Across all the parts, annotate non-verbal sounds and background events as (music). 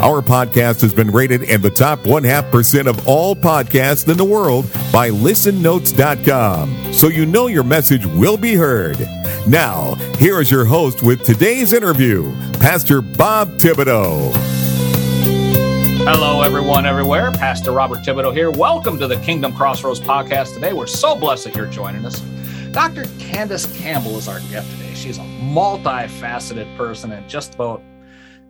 Our podcast has been rated in the top one half percent of all podcasts in the world by listennotes.com. So you know your message will be heard. Now, here is your host with today's interview, Pastor Bob Thibodeau. Hello, everyone, everywhere. Pastor Robert Thibodeau here. Welcome to the Kingdom Crossroads podcast today. We're so blessed that you're joining us. Dr. Candace Campbell is our guest today. She's a multifaceted person and just about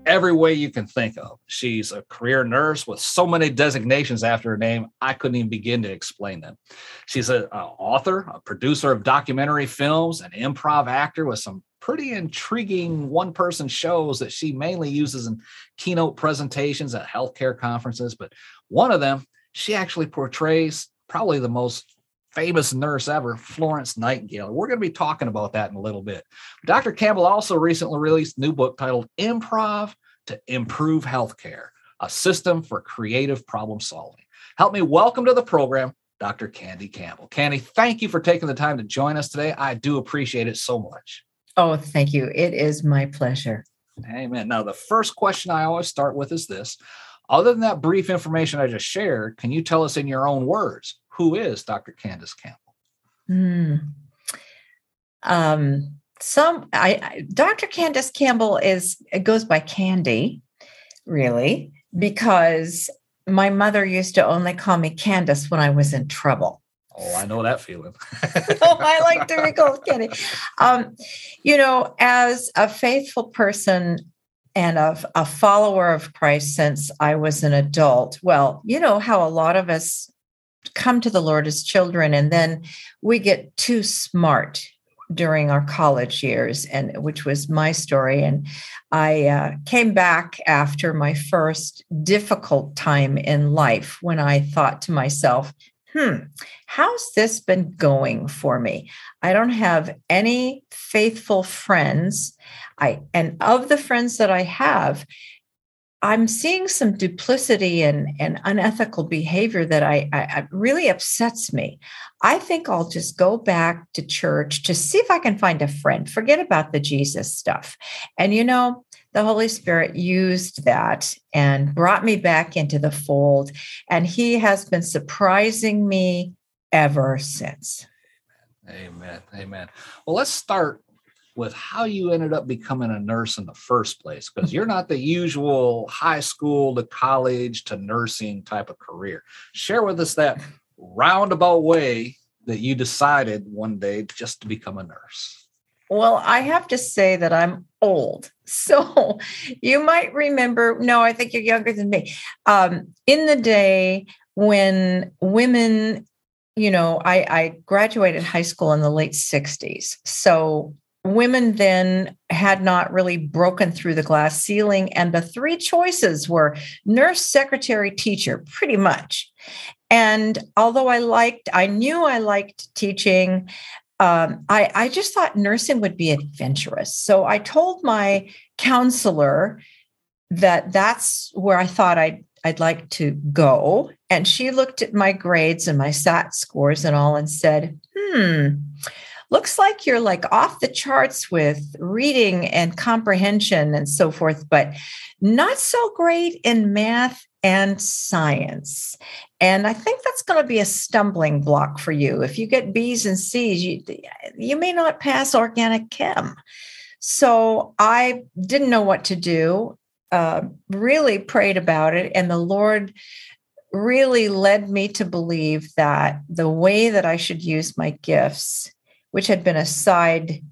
every way you can think of. She's a career nurse with so many designations after her name, I couldn't even begin to explain them. She's an author, a producer of documentary films, an improv actor with some pretty intriguing one person shows that she mainly uses in keynote presentations at healthcare conferences. But one of them, she actually portrays probably the most famous nurse ever, Florence Nightingale. We're going to be talking about that in a little bit. Dr. Campbell also recently released a new book titled Improv to Improve Healthcare, a system for creative problem solving. Help me welcome to the program, Dr. Candy Campbell. Candy, thank you for taking the time to join us today. I do appreciate it so much. Oh, thank you. It is my pleasure. Amen. Now, the first question I always start with is this. Other than that brief information I just shared, can you tell us in your own words who is Dr. Candace Campbell? Hmm. Um, some I, I Dr. Candace Campbell is it goes by Candy, really, because my mother used to only call me Candace when I was in trouble. Oh, I know that feeling. (laughs) oh, I like to be called Candy. Um, you know, as a faithful person and a, a follower of Christ since I was an adult, well, you know how a lot of us come to the Lord as children, and then we get too smart during our college years, and which was my story. And I uh, came back after my first difficult time in life when I thought to myself, hmm, how's this been going for me? I don't have any faithful friends. I and of the friends that I have, I'm seeing some duplicity and, and unethical behavior that I, I, I, really upsets me. I think I'll just go back to church to see if I can find a friend. Forget about the Jesus stuff. And you know, the Holy Spirit used that and brought me back into the fold. And He has been surprising me ever since. Amen. Amen. Well, let's start with how you ended up becoming a nurse in the first place because you're not the usual high school to college to nursing type of career. Share with us that roundabout way that you decided one day just to become a nurse. Well i have to say that i'm old. (laughs) So you might remember no i think you're younger than me. Um, in the day when women you know I, I graduated high school in the late 60s so women then had not really broken through the glass ceiling and the three choices were nurse secretary teacher pretty much and although i liked i knew i liked teaching um, I, I just thought nursing would be adventurous so i told my counselor that that's where i thought i'd I'd like to go. And she looked at my grades and my SAT scores and all and said, hmm, looks like you're like off the charts with reading and comprehension and so forth, but not so great in math and science. And I think that's going to be a stumbling block for you. If you get B's and C's, you, you may not pass organic chem. So I didn't know what to do, uh, really prayed about it. And the Lord really led me to believe that the way that I should use my gifts which had been a side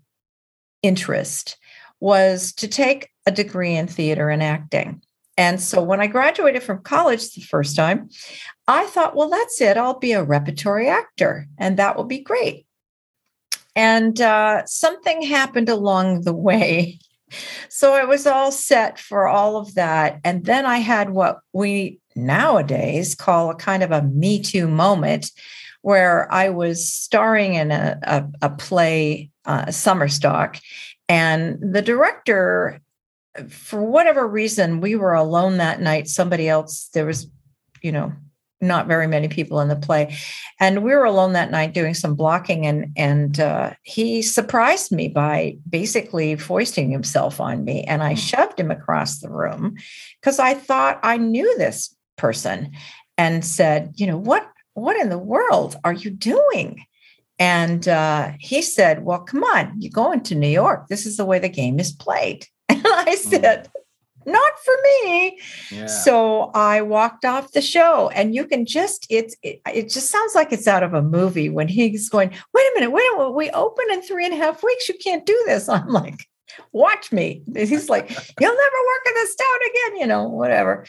interest, was to take a degree in theater and acting. And so when I graduated from college the first time, I thought, well, that's it. I'll be a repertory actor, and that will be great. And uh, something happened along the way. (laughs) So I was all set for all of that. And then I had what we nowadays call a kind of a Me Too moment where I was starring in a, a, a play, uh, Summer Stock, and the director, for whatever reason, we were alone that night. Somebody else, there was, you know, not very many people in the play and we were alone that night doing some blocking and and uh, he surprised me by basically foisting himself on me and i hmm. shoved him across the room because i thought i knew this person and said you know what what in the world are you doing and uh, he said well come on you're going to new york this is the way the game is played (laughs) and i hmm. said not for me. Yeah. So I walked off the show, and you can just it's it, it, just sounds like it's out of a movie when he's going, wait a minute, wait a minute, we open in three and a half weeks. You can't do this. (laughs) I'm like, watch me. He's like, (laughs) you'll never work in this town again, you know, whatever.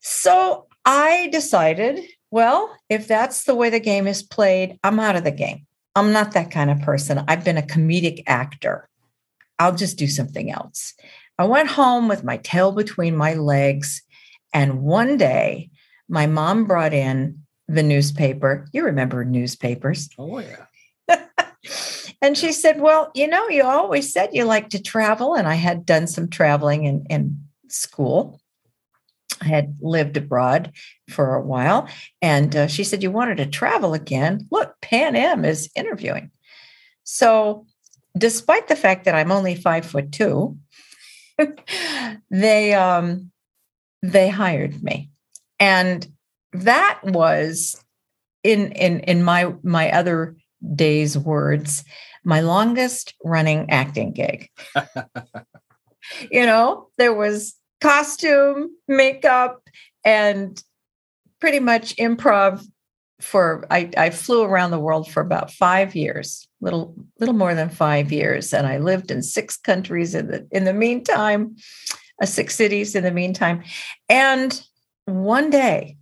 So I decided, well, if that's the way the game is played, I'm out of the game. I'm not that kind of person. I've been a comedic actor. I'll just do something else. I went home with my tail between my legs. And one day, my mom brought in the newspaper. You remember newspapers. Oh, yeah. (laughs) and she said, Well, you know, you always said you like to travel. And I had done some traveling in, in school. I had lived abroad for a while. And uh, she said, You wanted to travel again? Look, Pan Am is interviewing. So, despite the fact that I'm only five foot two, (laughs) they um they hired me and that was in in in my my other days words my longest running acting gig (laughs) you know there was costume makeup and pretty much improv for I, I flew around the world for about five years, little little more than five years, and I lived in six countries in the in the meantime, uh, six cities in the meantime, and one day,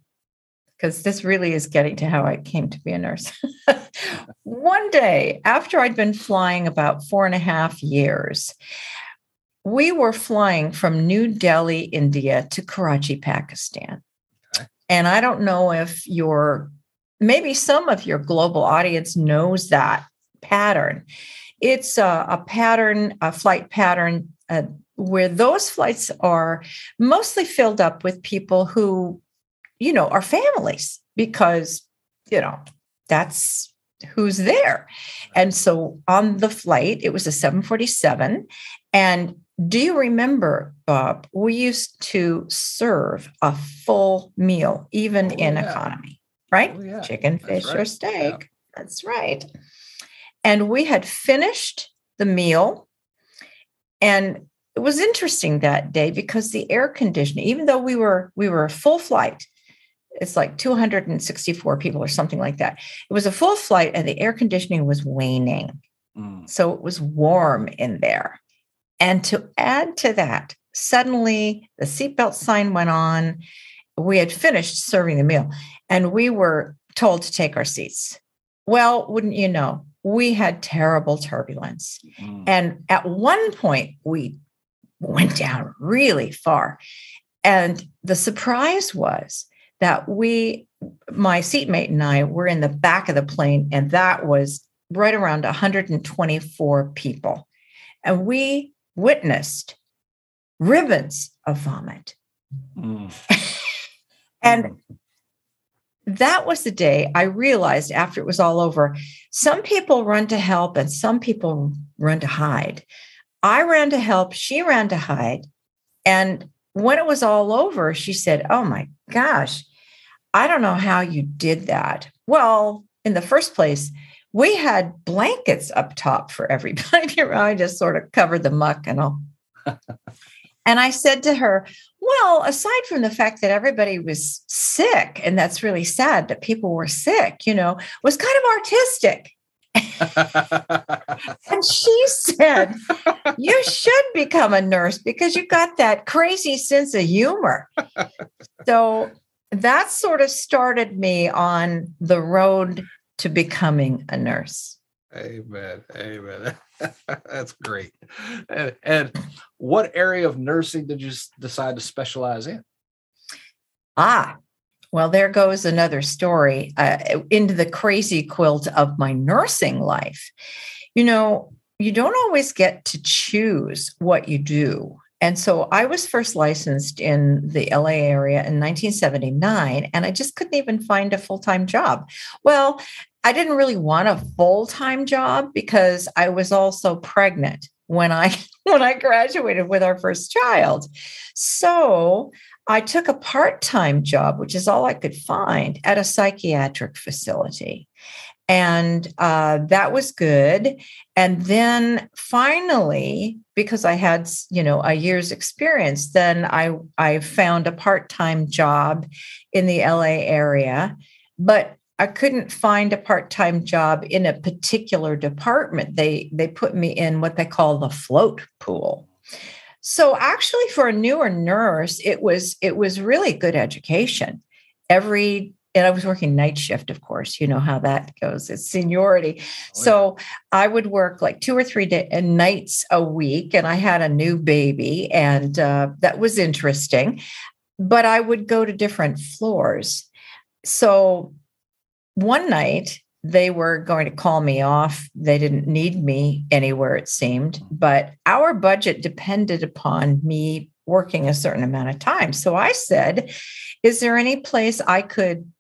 because this really is getting to how I came to be a nurse. (laughs) one day after I'd been flying about four and a half years, we were flying from New Delhi, India, to Karachi, Pakistan. And I don't know if you're maybe some of your global audience knows that pattern. It's a, a pattern, a flight pattern uh, where those flights are mostly filled up with people who, you know, are families because, you know, that's who's there. And so on the flight, it was a 747. And do you remember, Bob? We used to serve a full meal, even oh, in yeah. economy right? Oh, yeah. Chicken, fish, right. or steak. Yeah. That's right. And we had finished the meal. And it was interesting that day because the air conditioning, even though we were we were a full flight, it's like 264 people or something like that. It was a full flight and the air conditioning was waning. Mm. So it was warm in there. And to add to that, suddenly the seatbelt sign went on. We had finished serving the meal and we were told to take our seats. Well, wouldn't you know, we had terrible turbulence. Mm. And at one point, we went down really far. And the surprise was that we, my seatmate and I, were in the back of the plane, and that was right around 124 people. And we witnessed ribbons of vomit. Mm. (laughs) and that was the day I realized after it was all over some people run to help and some people run to hide. I ran to help, she ran to hide. And when it was all over, she said, Oh my gosh, I don't know how you did that. Well, in the first place, we had blankets up top for everybody. (laughs) I just sort of covered the muck and all. (laughs) and I said to her, well, aside from the fact that everybody was sick, and that's really sad that people were sick, you know, was kind of artistic. (laughs) and she said, You should become a nurse because you've got that crazy sense of humor. so that sort of started me on the road to becoming a nurse. Amen. Amen. (laughs) That's great. And, and, what area of nursing did you decide to specialize in? Ah, well, there goes another story uh, into the crazy quilt of my nursing life. You know, you don't always get to choose what you do. And so I was first licensed in the LA area in 1979, and I just couldn't even find a full time job. Well, I didn't really want a full time job because I was also pregnant when I (laughs) when I graduated with our first child. So I took a part time job, which is all I could find, at a psychiatric facility and uh, that was good and then finally because i had you know a year's experience then i i found a part-time job in the la area but i couldn't find a part-time job in a particular department. They they put me in what they call the float pool. So actually for a newer nurse it was it was really good education. Every and I was working night shift, of course. You know how that goes. It's seniority. Oh, so I would work like two or three day, nights a week, and I had a new baby, and uh, that was interesting. But I would go to different floors. So one night they were going to call me off. They didn't need me anywhere, it seemed, but our budget depended upon me working a certain amount of time. So I said, Is there any place I could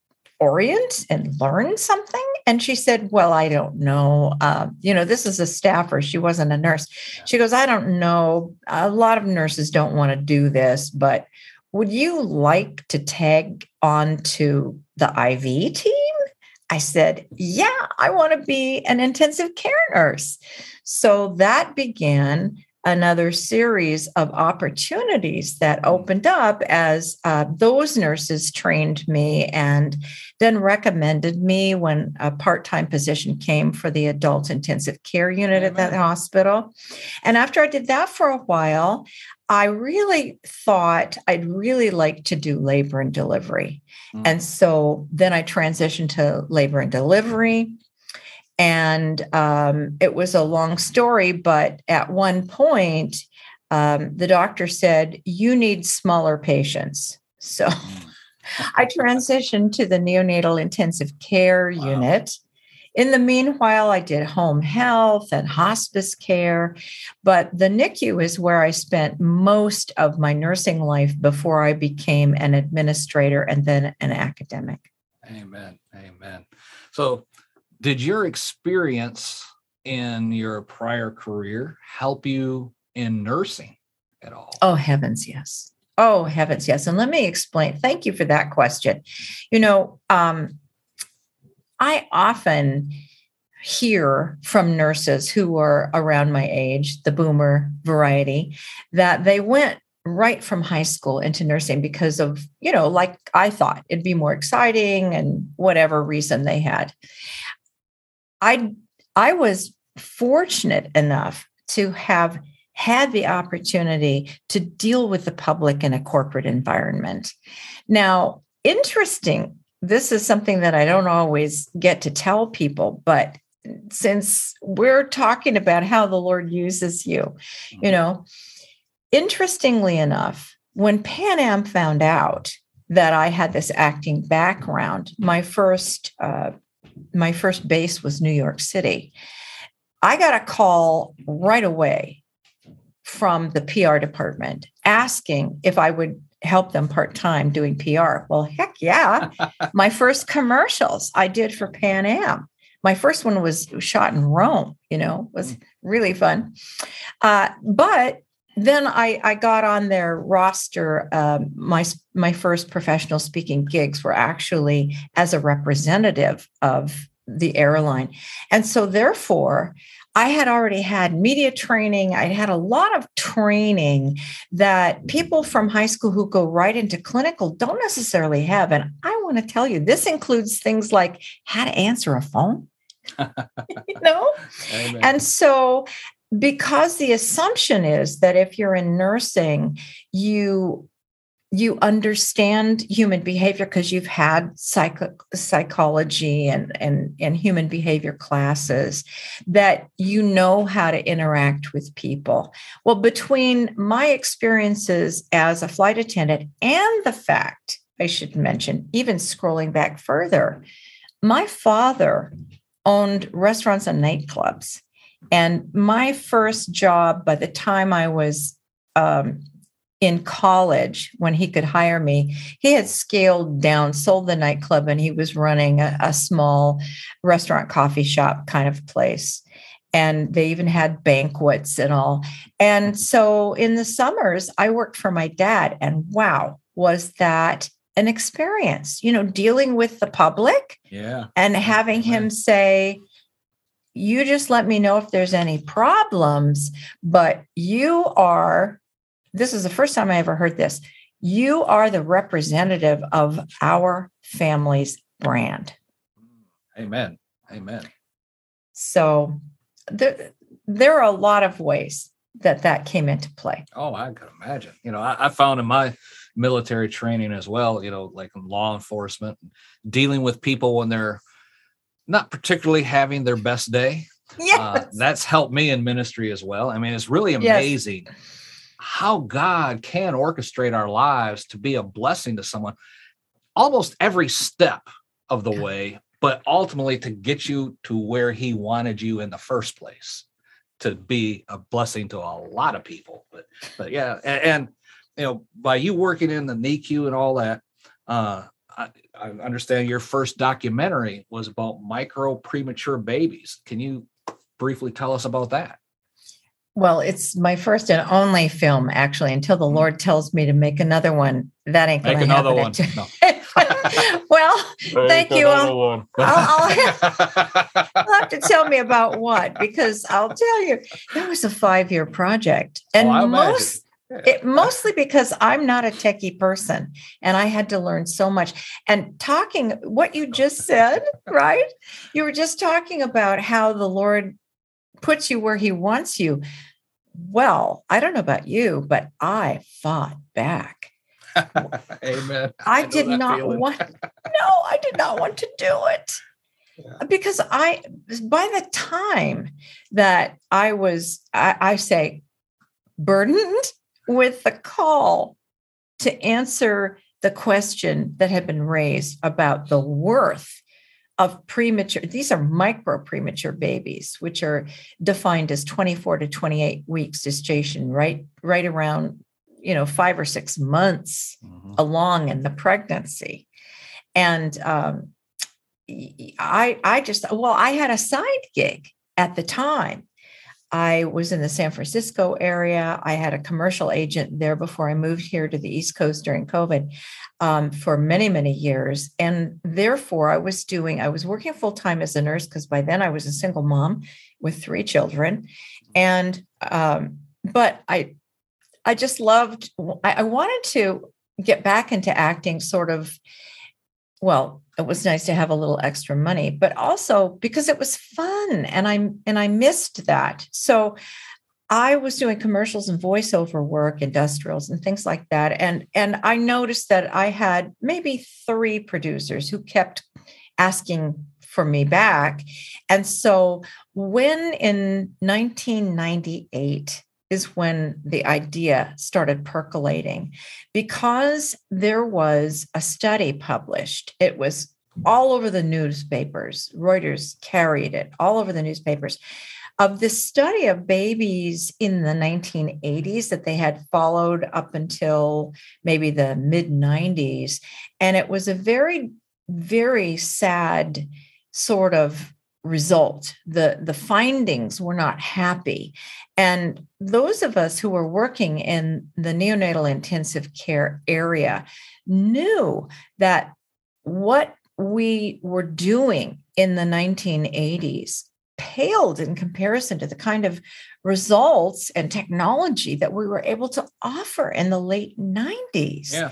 orient and learn something? And she said, Well, I don't know. Uh, you know, this is a staffer. She wasn't a nurse. She goes, I don't know. A lot of nurses don't want to do this, but would you like to tag on to the IV team? I said, Yeah, I want to be an intensive care nurse. So that began another series of opportunities that mm. opened up as uh, those nurses trained me and then recommended me when a part-time position came for the adult intensive care unit at that hospital and after i did that for a while i really thought i'd really like to do labor and delivery mm. and so then i transitioned to labor and delivery and um, it was a long story, but at one point, um, the doctor said, You need smaller patients. So. (laughs) I transitioned to the neonatal intensive care wow. unit. In the meanwhile, I did home health and hospice care, but the NICU is where I spent most of my nursing life before I became an administrator and then an academic. Amen. Amen. So did your experience in your prior career help you in nursing at all? Oh, heavens, yes. Oh, heavens, yes. And let me explain. Thank you for that question. You know, um, I often hear from nurses who are around my age, the boomer variety, that they went right from high school into nursing because of, you know, like I thought it'd be more exciting and whatever reason they had. I I was fortunate enough to have had the opportunity to deal with the public in a corporate environment. Now, interesting, this is something that I don't always get to tell people, but since we're talking about how the Lord uses you, you mm-hmm. know, interestingly enough, when Pan Am found out that I had this acting background, my first uh, my first base was New York City. I got a call right away from the PR department asking if I would help them part time doing PR. Well, heck yeah. (laughs) my first commercials I did for Pan Am. My first one was shot in Rome, you know, was mm. really fun. Uh, but then I, I got on their roster. Um, my my first professional speaking gigs were actually as a representative of the airline, and so therefore, I had already had media training. I had a lot of training that people from high school who go right into clinical don't necessarily have. And I want to tell you, this includes things like how to answer a phone. (laughs) you know? Amen. And so because the assumption is that if you're in nursing you you understand human behavior because you've had psycho- psychology and, and, and human behavior classes that you know how to interact with people well between my experiences as a flight attendant and the fact I should mention, even scrolling back further, my father owned restaurants and nightclubs. And my first job, by the time I was um, in college, when he could hire me, he had scaled down, sold the nightclub, and he was running a, a small restaurant, coffee shop kind of place. And they even had banquets and all. And so in the summers, I worked for my dad. And wow, was that an experience, you know, dealing with the public Yeah. and having him say, You just let me know if there's any problems, but you are, this is the first time I ever heard this. You are the representative of our family's brand. Amen. Amen. So there, there are a lot of ways that that came into play. Oh, I could imagine. You know, I, I found in my military training as well, you know, like law enforcement, dealing with people when they're not particularly having their best day. (laughs) Uh, that's helped me in ministry as well. I mean, it's really Yes. amazing how God can orchestrate our lives to be a blessing to someone almost every step of the way, but ultimately to get you to where He wanted you in the first place to be a blessing to a lot of people. But, but yeah, and, and you know, by you working in the NICU and all that, uh, I, I understand your first documentary was about micro premature babies. Can you briefly tell us about that? Well, it's my first and only film, actually, until the hmm. Lord tells me to make another one. That ain't going Make to another happen. one. No. (laughs) well, Thank you. Another I'll- one. I'll, (laughs) You'll have to tell me about what, because I'll tell you, that was a five year project. Oh, and Oh, most, it, mostly because I'm not a techie person and I had to learn so much. And talking what you just said, (laughs) right? You were just talking about how the Lord puts you where he wants you. Well, I don't know about you, but I fought back. (laughs) Amen. I, know did not feeling. want (laughs) no, I did not want to do it. Yeah. Because I by the time that I was I, I say burdened with the call to answer the question that had been raised about the worth of premature these are micro premature babies which are defined as 24 to 28 weeks gestation right right around you know 5 or 6 months Mhm. along in the pregnancy and um, i i just well i had a side gig at the time i was in the san francisco area. I had a commercial agent there before i moved here to the east coast during covid um, for many many years. And therefore i was doing i was working full-time as a nurse because by then i was a single mom with three children. And um, but i i just loved I, I wanted to get back into acting sort of well it was nice to have a little extra money but also because it was fun and i and i missed that. So i was doing commercials and voiceover work industrials and things like that. And and i noticed that i had maybe three producers who kept asking for me back. And so when in 1998 is when the idea started percolating because there was a study published. It was all over the newspapers. Reuters carried it all over the newspapers of this study of babies in the 1980s that they had followed up until maybe the mid 90s. And it was a very, very sad sort of result. The the findings were not happy. And those of us who were working in the neonatal intensive care area knew that what we were doing in the 1980s paled in comparison to the kind of results and technology that we were able to offer in the late 90s Yeah.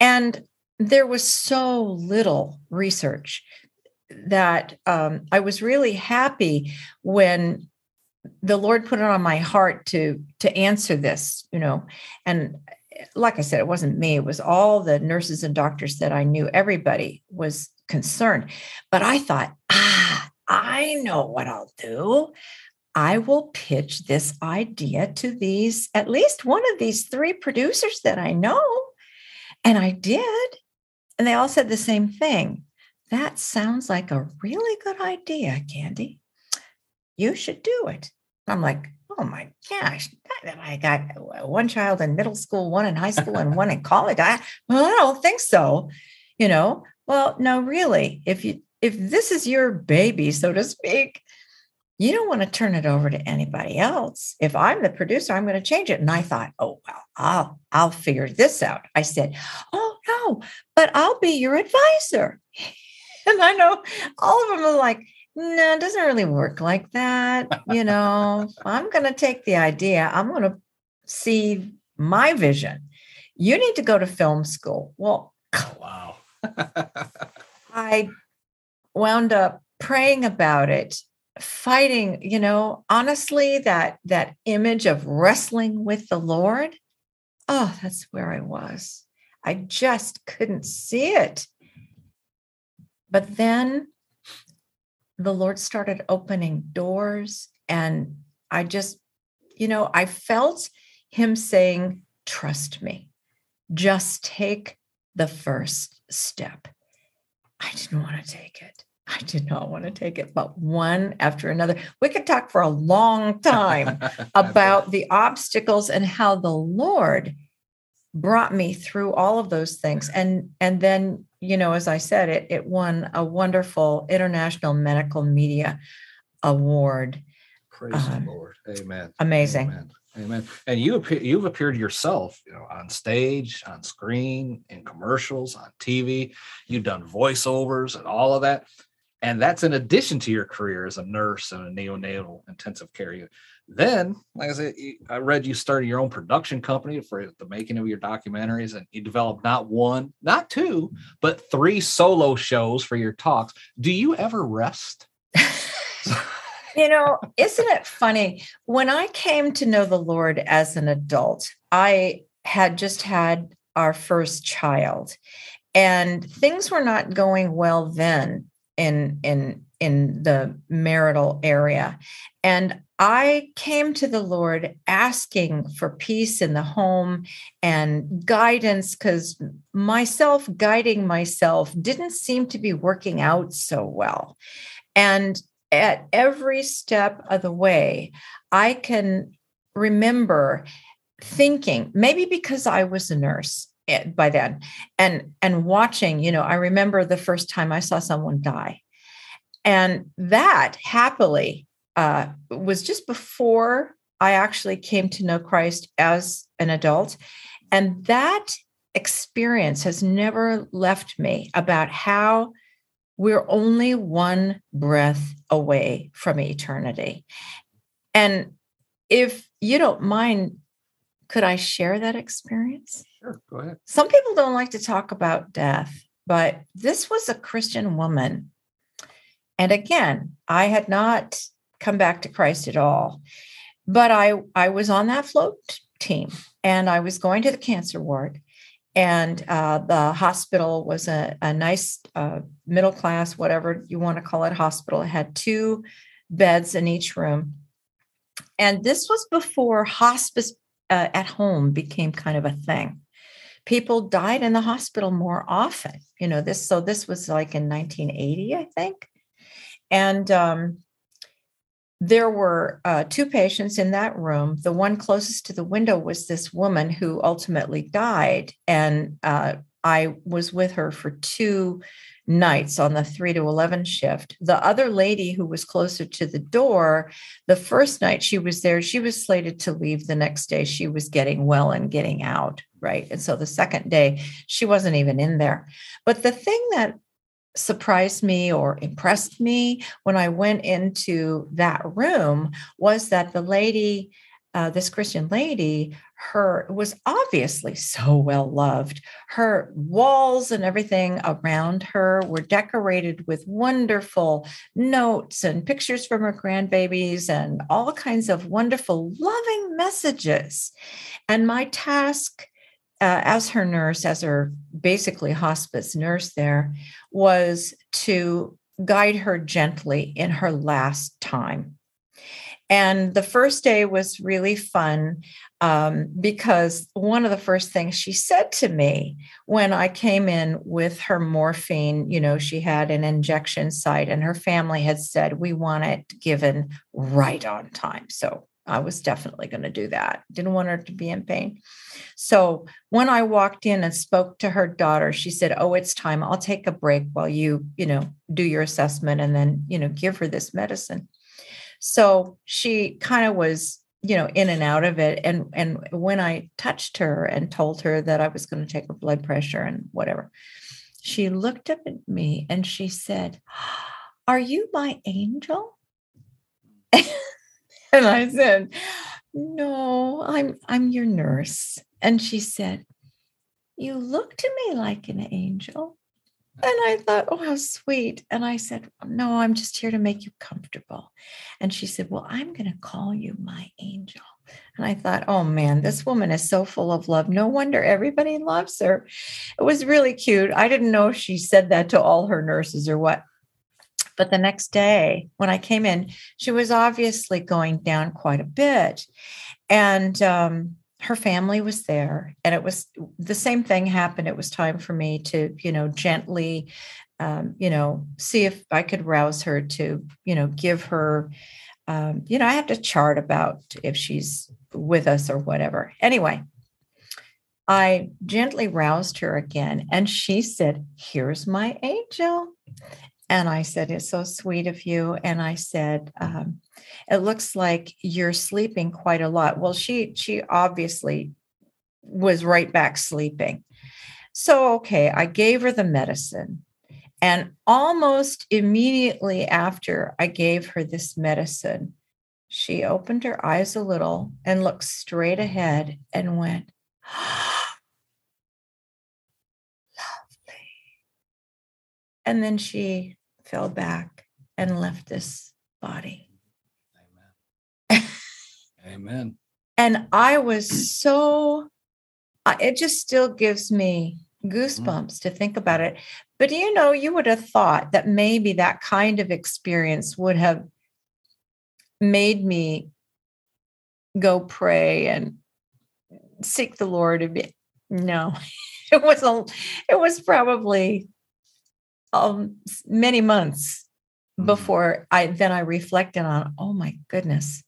and there was so little research that um, I was really happy when the Lord put it on my heart to to answer this, you know. And like I said, it wasn't me; it was all the nurses and doctors that I knew. Everybody was concerned, but I thought, ah, I know what I'll do. I will pitch this idea to these, at least one of these three producers that I know. And I did. and they all said the same thing. That sounds like a really good idea, Candy. You should do it. I'm like, oh my gosh, I got uh, one child in middle school, one in high school, and one in college. I, well, I don't think so. You know, well, no, really, if you if this is your baby, so to speak, you don't want to turn it over to anybody else. If I'm the producer, I'm going to change it. And I thought, oh well, I'll I'll figure this out. I said, oh no, but I'll be your advisor. And I know all of them are like, no, it doesn't really work like that. (laughs) You know, I'm going to take the idea, I'm going to see my vision. You need to go to film school. Well, oh, wow. (laughs) I wound up praying about it fighting you know honestly that that image of wrestling with the lord oh that's where i was i just couldn't see it but then the lord started opening doors and i just you know i felt him saying trust me. Just take the first step. I didn't want to take it. I did not want to take it, but one after another. We could talk for a long time (laughs) about the obstacles and how the Lord brought me through all of those things. And and then, you know, as I said, it it won a wonderful International Medical Media Award. Praise um, the Lord. Amen. Amazing. Amen. Amen. And you appear, you've appeared yourself, you know, on stage, on screen, in commercials, on TV. You've done voiceovers and all of that and that's in addition to your career as a nurse and a neonatal intensive care unit. Then, like I said, I read you started your own production company for the making of your documentaries, and you developed not one, not two, but three solo shows for your talks. Do you ever rest? (laughs) (laughs) you know, isn't it funny? When I came to know the Lord as an adult, I had just had our first child, and things were not going well then in in in the marital area and i came to the lord asking for peace in the home and guidance cuz myself guiding myself didn't seem to be working out so well. And at every step of the way i can remember thinking maybe because i was a nurse eh, by then and and watching you know i remember the first time i saw someone die. And that happily uh, was just before i actually came to know christ as an adult and that experience has never left me about how we're only one breath away from eternity and if you don't mind could i share that experience Sure, go ahead. Some people don't like to talk about death, but this was a Christian woman. And again, I had not come back to Christ at all. But I I was on that float team and I was going to the cancer ward and uh, the hospital was a, a nice uh, middle class whatever you want to call it hospital. It had two beds in each room. And this was before hospice uh, at home became kind of a thing. People died in the hospital more often you know this so this was like in 1980 i think. And um, there were uh, two patients in that room the one closest to the window was this woman who ultimately died and uh, i was with her for two nights on the 3 to 11 shift. The other lady who was closer to the door, the first night she was there, she was slated to leave the next day. She was getting well and getting out, right? And so the second day, she wasn't even in there. But the thing that surprised me or impressed me when I went into that room was that the lady uh, this Christian lady, her was obviously so well loved. Her walls and everything around her were decorated with wonderful notes and pictures from her grandbabies and all kinds of wonderful, loving messages. And my task uh, as her nurse, as her basically hospice nurse there, was to guide her gently in her last time And the first day was really fun um, because one of the first things she said to me when I came in with her morphine, you know, she had an injection site and her family had said, we want it given right on time. So I was definitely going to do that. Didn't want her to be in pain. So when I walked in and spoke to her daughter, she said, "Oh, it's time. I'll take a break while you, you know, do your assessment and then, you know, give her this medicine." So she kind of was, you know, in and out of it and and when I touched her and told her that I was going to take her blood pressure and whatever, she looked up at me and she said, "Are you my angel?" (laughs) (laughs) and I said, "No, I'm I'm your nurse." And she said, "You look to me like an angel." And I thought, "Oh, how sweet." And I said, "No, I'm just here to make you comfortable." And she said, "Well, I'm going to call you my angel." And I thought, "Oh man, this woman is so full of love. No wonder everybody loves her." It was really cute. I didn't know she said that to all her nurses or what. But the next day, when I came in, she was obviously going down quite a bit. And um, her family was there. And it was the same thing happened. It was time for me to, you know, gently, um, you know, see if I could rouse her to, you know, give her, um, you know, I have to chart about if she's with us or whatever. Anyway, I gently roused her again, and she said, Here's my angel. And I said, It's so sweet of you. And I said, um, It looks like you're sleeping quite a lot. Well, she she obviously was right back sleeping. So, okay, I gave her the medicine. And almost immediately after I gave her this medicine, she opened her eyes a little and looked straight ahead and went, (gasps) Lovely. And then she fell back and left this body. Amen. Amen. (laughs) And I was so, it just still gives me goosebumps mm. to think about it. But you know, you would have thought that maybe that kind of experience would have made me go pray and seek the Lord. No, (laughs) it was a, it was probably um, many months mm-hmm. before I then I reflected on, oh my goodness,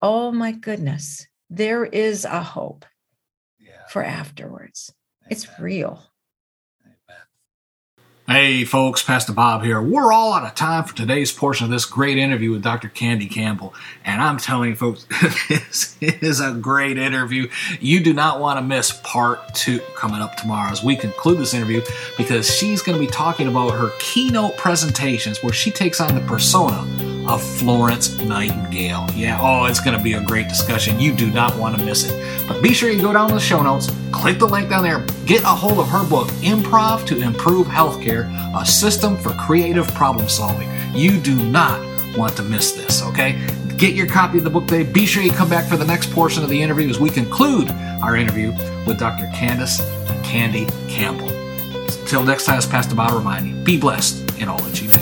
oh my goodness, there is a hope yeah. for afterwards. Amen. It's real. Hey, folks, Pastor Bob here. We're all out of time for today's portion of this great interview with Dr. Candy Campbell. And I'm telling you, folks, (laughs) this is a great interview. You do not want to miss part two coming up tomorrow as we conclude this interview because she's going to be talking about her keynote presentations where she takes on the persona of Florence Nightingale. Yeah, oh, it's going to be a great discussion. You do not want to miss it. But be sure you go down to the show notes, click the link down there, get a hold of her book, Improv to Improve Healthcare A System for Creative Problem Solving. You do not want to miss this, okay? Get your copy of the book today. Be sure you come back for the next portion of the interview as we conclude our interview with Dr. Candace Candy Campbell. Until next time, as Pastor Bob reminding you, be blessed in all that you do.